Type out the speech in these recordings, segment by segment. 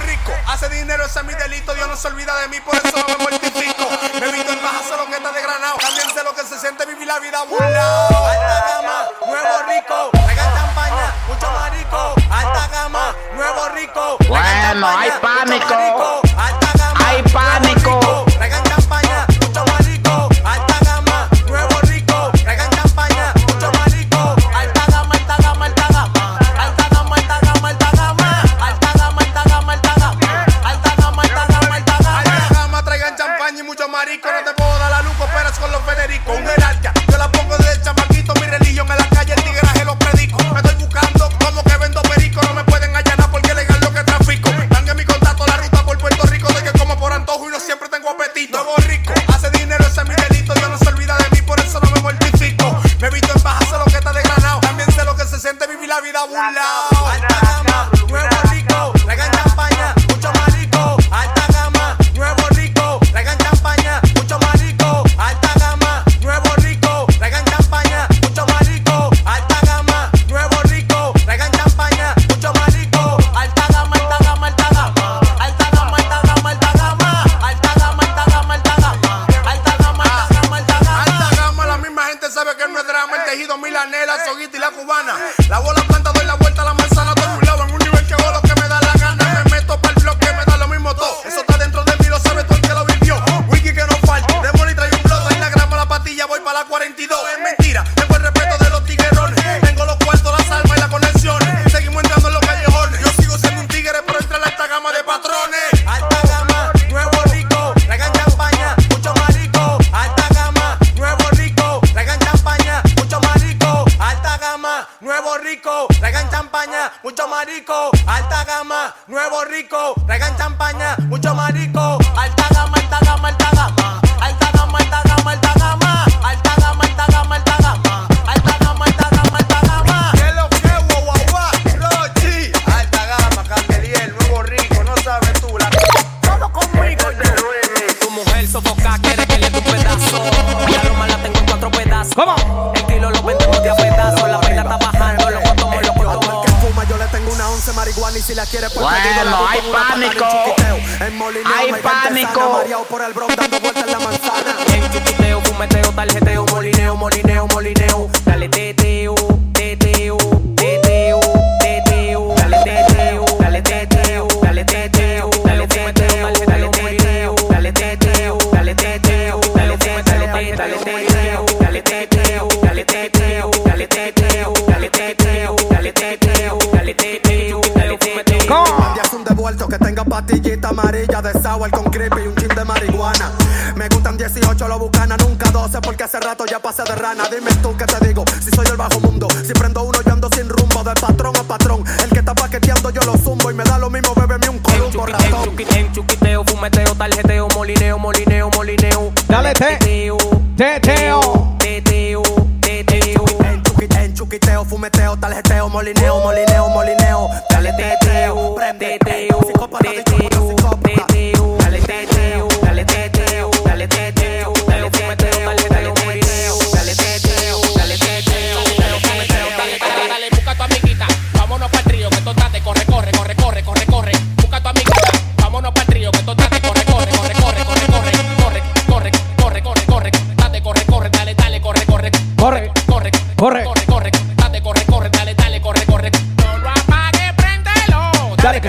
rico. Hace dinero, ese es mi delito. Dios no se olvida de mí, por eso me mortifico. Me visto en baja, solo que está desgranado. También sé lo que se siente vivir la vida burlado. Alta gama, nuevo rico. Regan campaña, mucho más rico. Alta gama, nuevo rico. Bueno, hay pánico. Hay pánico. rico, champaña, mucho marico, alta gama, nuevo rico, traigan champaña, mucho marico, alta gama, alta gama, alta gama. quiere por Bueno, hay pánico. Hay pánico. por el bron dando vueltas en la manzana. En chuchiteo, fumeteo, tarjeteo, molineo, molineo, molineo. Dale teteo, teteo, teteo, teteo. Dale teteo, dale teteo, dale teteo, dale teteo, dale teteo, dale teteo, dale teteo, dale teteo, dale teteo, dale teteo, dale teteo, dale teteo. Tengo pastillita amarilla de sour con creepy y un chin de marihuana. Me gustan 18 lo bucana, nunca 12 porque hace rato ya pasé de rana. Dime tú qué te digo, si soy el bajo mundo, si prendo uno yo ando sin rumbo, de patrón a patrón. El que está paqueteando yo lo zumbo y me da lo mismo, bébeme un columbo ratón. En chuquiteo, fumeteo, tarjeteo, molineo, molineo, molineo. Dale, te, te, te. fumeteo, tarjeteo, molineo, molineo, molineo. Dale teteo, prende teteo, psicópata. Dale teteo, dale teteo, dale teteo, dale fumeteo, dale dale teteo, dale teteo, dale teteo, dale fumeteo, dale dale dale. Busca tu amiguita, vámonos para el trío que totate, corre, corre, corre, corre, corre, corre. Busca tu amiguita, vámonos para el trío que totate, corre, corre, corre, corre, corre, corre, corre, corre, corre, corre, corre, corre, corre, dale, dale, corre, corre, corre, corre, corre.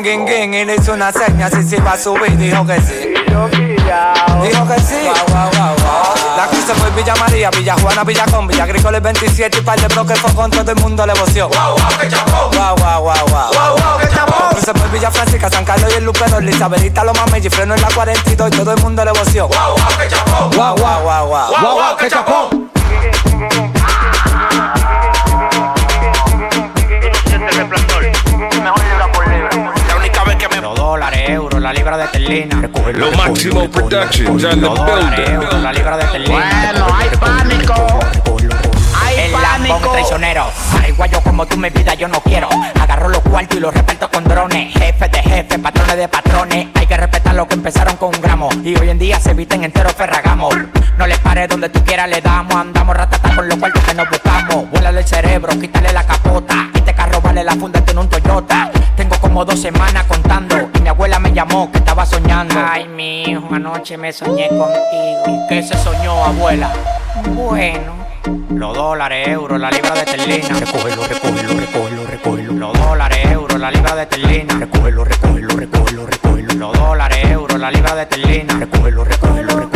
guin, guin, guin. Hizo una seña, si se va a subir, dijo que sí. Dijo que sí. Wow, wow, wow, la cruz se fue Villa María, Villa Juana, Villa Con, Villa Agrícola 27 y par de bloques fue con todo el mundo le voció. Wow, wow, que chapó. Wow, wow, wow, wow. Wow, que chapó. La cruz fue Villa Francisca, San Carlos y el Luperón, Elizabethita, Loma Meji, freno en la 42 y todo el mundo le voció. Wow, wow, que chapó. Wow, wow, wow, wow. Wow, wow, que chapó. Libra de terlina. Lo Máximo Productions and the building. la libra de terlina. Bueno, hay pánico. Hay El pánico. traicionero. Paraguayo como tú mi vida yo no quiero. Agarro los cuartos y los reparto con drones. Jefe de jefes, patrones de patrones. Hay que respetar lo que empezaron con un gramo. Y hoy en día se visten enteros ferragamos. No les pares donde tú quieras le damos. Andamos ratata con los cuartos que nos buscamos. Vuela del cerebro, quítale la capota. Este carro vale la funda en un Toyota. Tengo como dos semanas contando. Abuela me llamó que estaba soñando. Ay, mi hijo, anoche me soñé contigo. ¿Qué se soñó, abuela? Bueno. Los dólares, euros, la libra de esterlina. Recógelo, recógelo, recógelo, recógelo. Los dólares, euros, la libra de esterlina. Recógelo, recógelo, recógelo, recógelo. Los dólares, euros, la libra de. Recógelo, recógelo, recógelo, recógelo,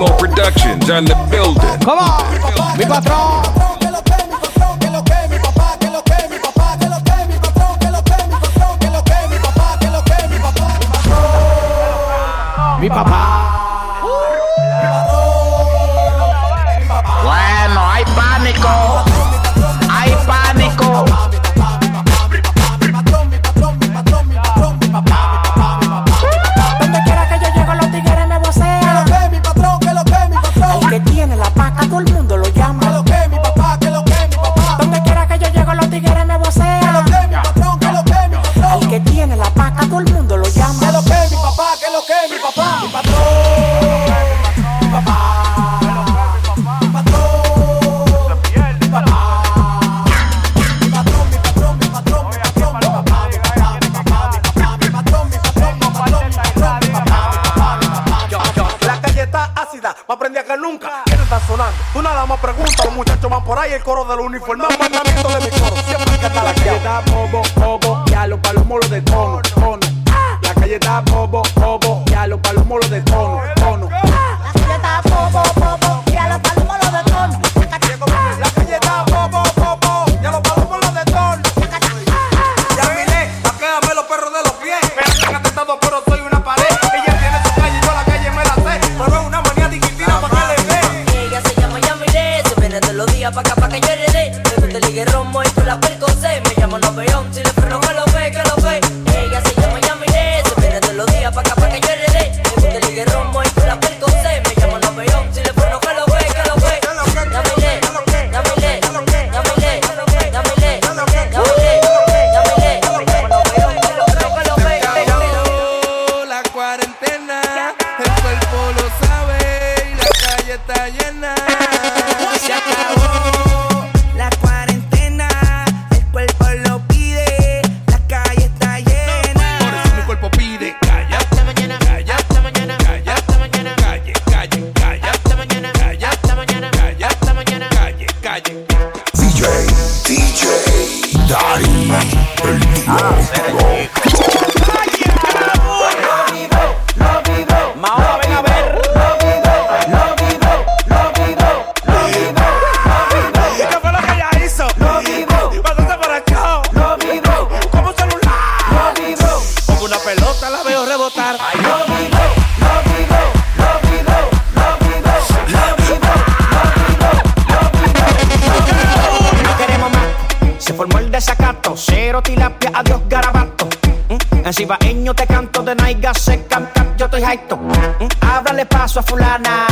Primo Productions on the building. Come on, mi patrón. el coro del uniformado. tilapia, adiós garabato. Mm, en cibaeño te canto de naiga, se cap, cap, yo estoy haito. Mm, Ábrale paso a fulana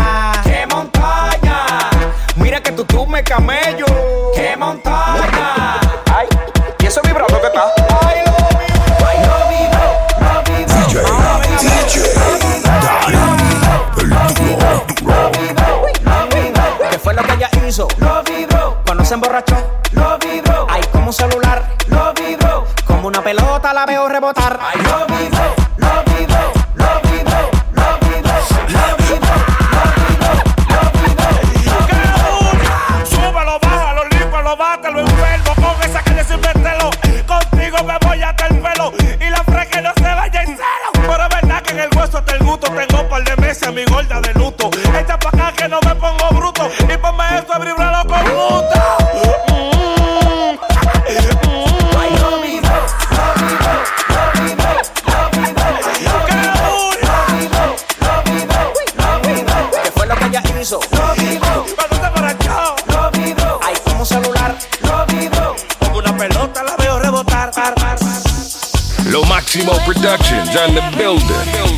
loco. Y ponme eso a vibrar con puta. Fue lo que ella hizo? Lo vivo. Lo vivo. Ahí como celular. Lo vivo. Como una pelota la veo rebotar. Lo máximo productions on the building.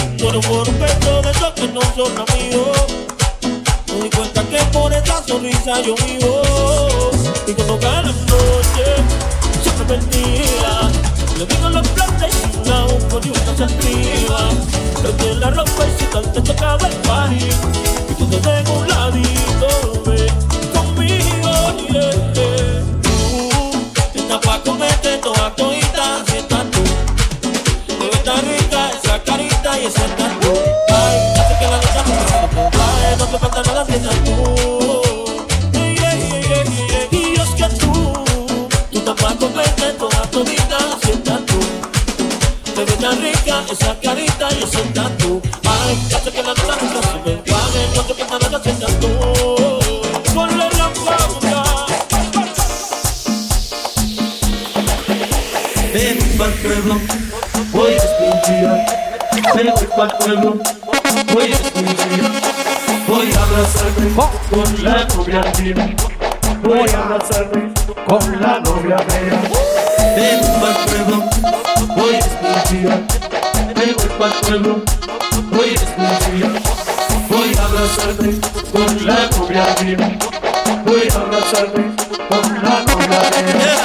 Eres por un beso de esos que no son amigos. Me di cuenta que por esa sonrisa yo vivo. Y cuando cae la noche Siempre mentira. Le digo los platos y sin agua Ni una se activa Prende la ropa y si tal te tocaba el party. Y tú te tengo un ladito esa carita y ese tatu Ay, hace que la No nada es mi día. Voy a con la novia mía. Voy a abrazarme con la novia mía. Mi día. Pueblo, hoy es mi día. Voy a abrazarme con la novia mía. Voy a abrazarme con la novia mía.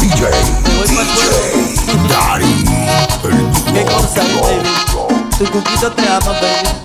DJ, DJ, Daddy, el ¿Qué cosa, baby? Tu cuquito te ama, baby.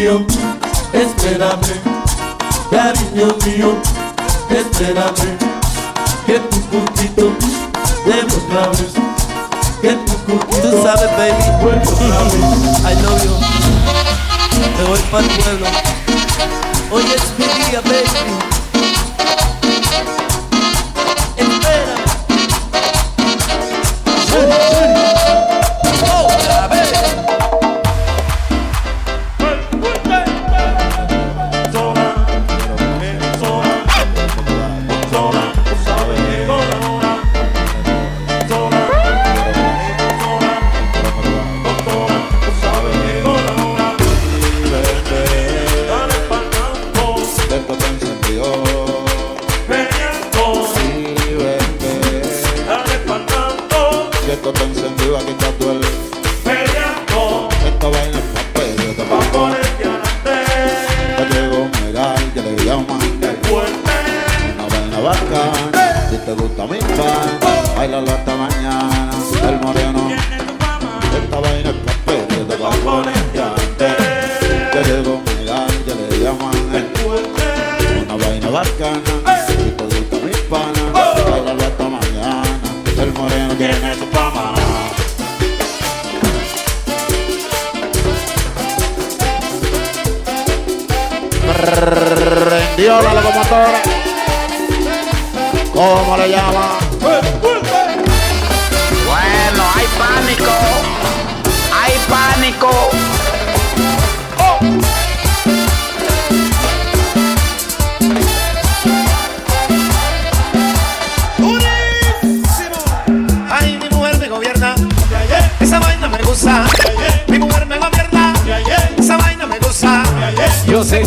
Mío, espérame. Cariño mío, espérame. Que tu cuquito vuelve otra vez. Que tu cuquito Tú sabes, baby. vuelve otra vez. I love you. Me voy para el pueblo. Hoy es mi día, baby.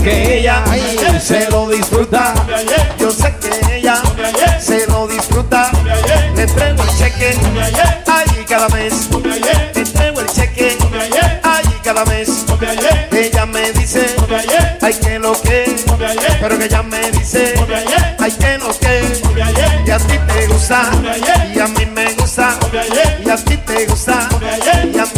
Que ella se lo disfruta. Yo sé que ella se lo disfruta. Le traigo el cheque. Ay, cada mes. Le traigo el cheque. Ay, cada mes. Ella me dice. Ay, que lo que. Pero que ella me dice. Ay, que lo que. Y a ti te gusta. Y a mí me gusta. Y a ti te gusta. Y a mí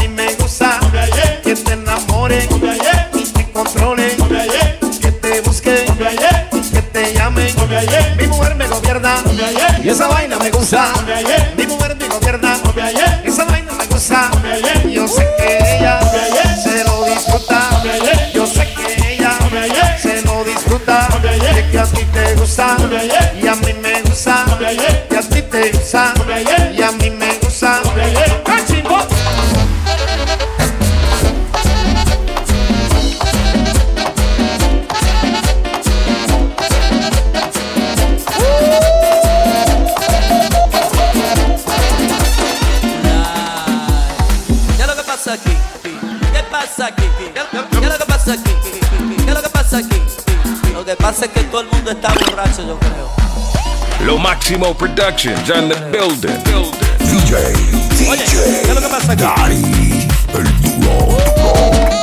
Y esa vaina me gusta. Mi mujer me gobierna. Esa vaina me gusta. Yo sé que ella se lo disfruta. Yo sé que ella se lo disfruta. De que a ti te gusta. Y a mí me gusta. Y a ti te gusta. Y a mí me gusta. Máximo Productions and the building. DJ, DJ, Daddy, el duro, duro.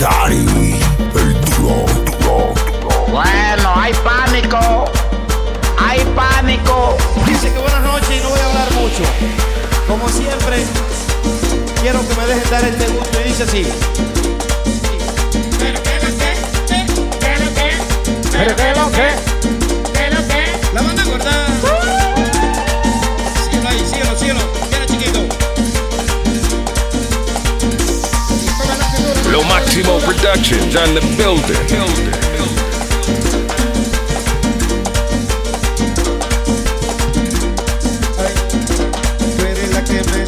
Dari, el duro, duro, duro. Bueno, hay pánico. Hay pánico. Dice que buenas noches y no voy a hablar mucho. Como siempre, quiero que me dejen dar el te gusto y dice así. ¿Pero qué lo que? La banda gorda. Lo Maximo Productions on the building.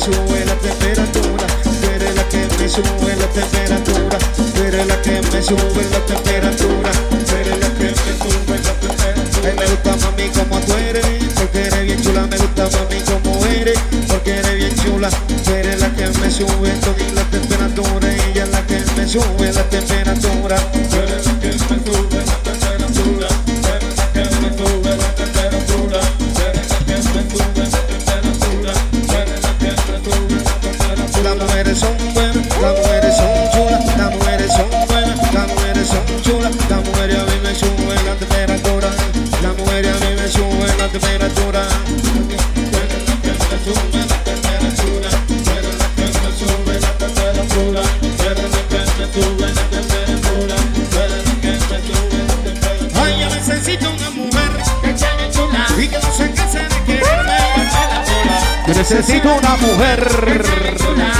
Sube la temperatura. Tú la que me sube la temperatura. Tú la que me sube la temperatura. La que me sube la temperatura. Me gusta mami como tú eres, porque eres bien chula. Me gusta mami como eres, porque eres bien chula. La que me sube la temperatura sube la temperatura, sube la temperatura. Necesito una mujer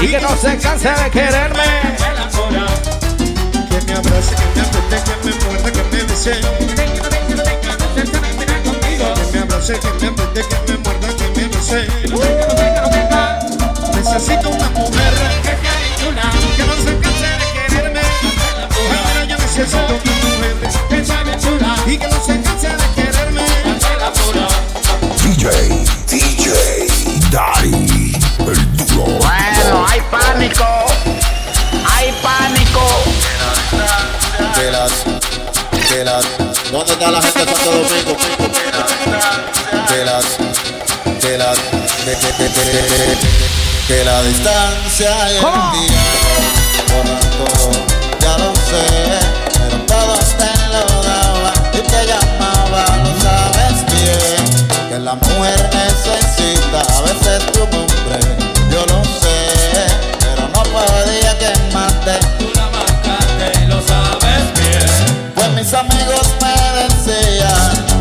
y que no se canse de quererme. Que me abrace, que me apriete, que me muerda, que me bese. Que me abrace, que me apriete, que me muerda, que me bese. ¿Dónde está la gente Santo Domingo? Que las, que la distancia y el tiempo borran todo, ya lo sé, pero todo te lo daba y te llamaba, lo sabes bien, que la mujer necesita a veces tu nombre,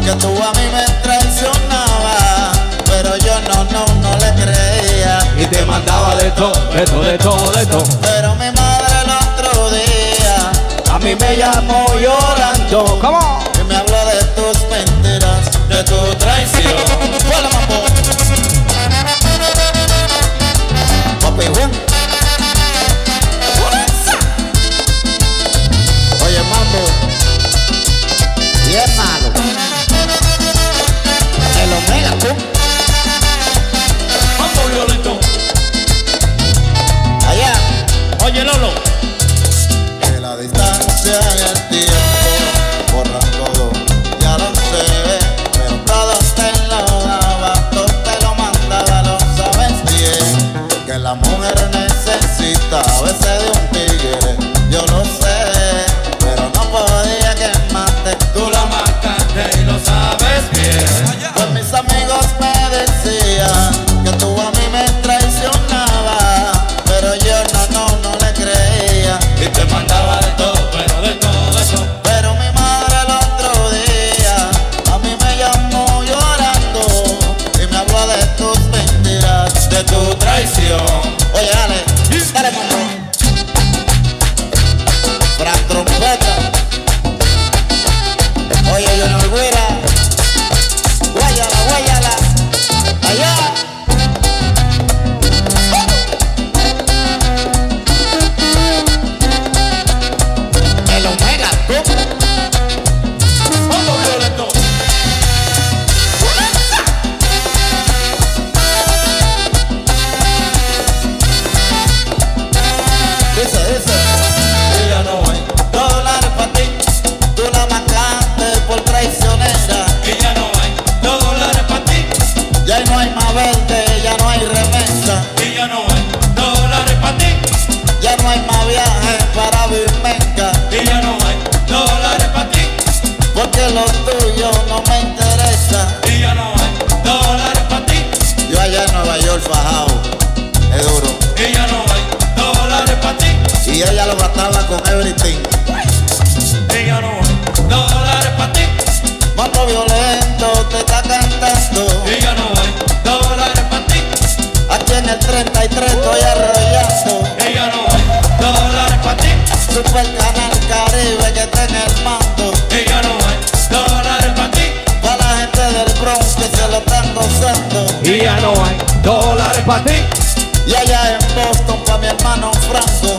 que tú a mí me traicionabas, pero yo no, no, no le creía. Y te mandaba de todo, de todo, de todo, de todo. Pero mi madre el otro día A mí me llamó llorando. ¿Cómo? y me habló de tus mentiras, de tu traición. Verde, ya no hay remesa. Y ya no hay dólares para ti. Ya no hay más viajes para Birmenca. Y ya no hay dólares para ti. Porque lo tuyo no me interesa. Y ya no hay dólares para ti. Yo allá en Nueva York fajado. Es duro. Y ya no hay dólares para ti. Y ella lo mataba con everything. Y ya no hay dólares para ti. Mambo violento 93. Y yo no voy, dólares para ti. Super Canal Caribe que está en el mando. Y yo no voy, dólares para ti. Para la gente del Bronx que se lo están gozando. Y ya no hay dólares para ti. Y allá en Boston para mi hermano Franco.